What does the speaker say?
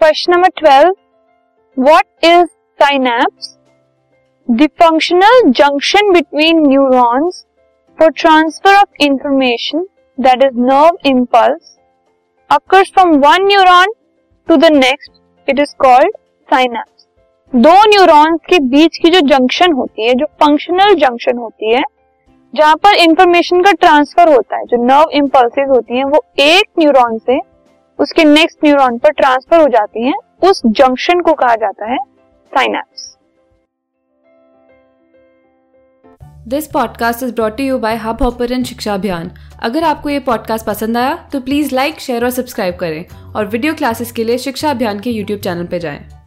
Question number twelve what is synapse the functional junction between neurons for transfer of information that is nerve impulse occurs from one neuron to the next. It is called synapse. दो neurons के बीच की जो junction होती है, जो functional junction होती है, जहाँ पर इंफॉर्मेशन का ट्रांसफ़र होता है, जो नर्व इम्पल्सिस होती हैं, वो एक न्यूरॉन से उसके नेक्स्ट न्यूरॉन पर ट्रांसफ़र हो जाती हैं, उस जंक्शन को कहा जाता है synapse this podcast is brought you by Hubhopper शिक्षा अभियान अगर आपको ये पॉडकास्ट पसंद आया तो प्लीज़ लाइक शेयर और सब्सक्राइब करें। और वीडियो क्लासेस के लिए शिक्षा अभियान के यूट्यूब चैनल पर जाएँ।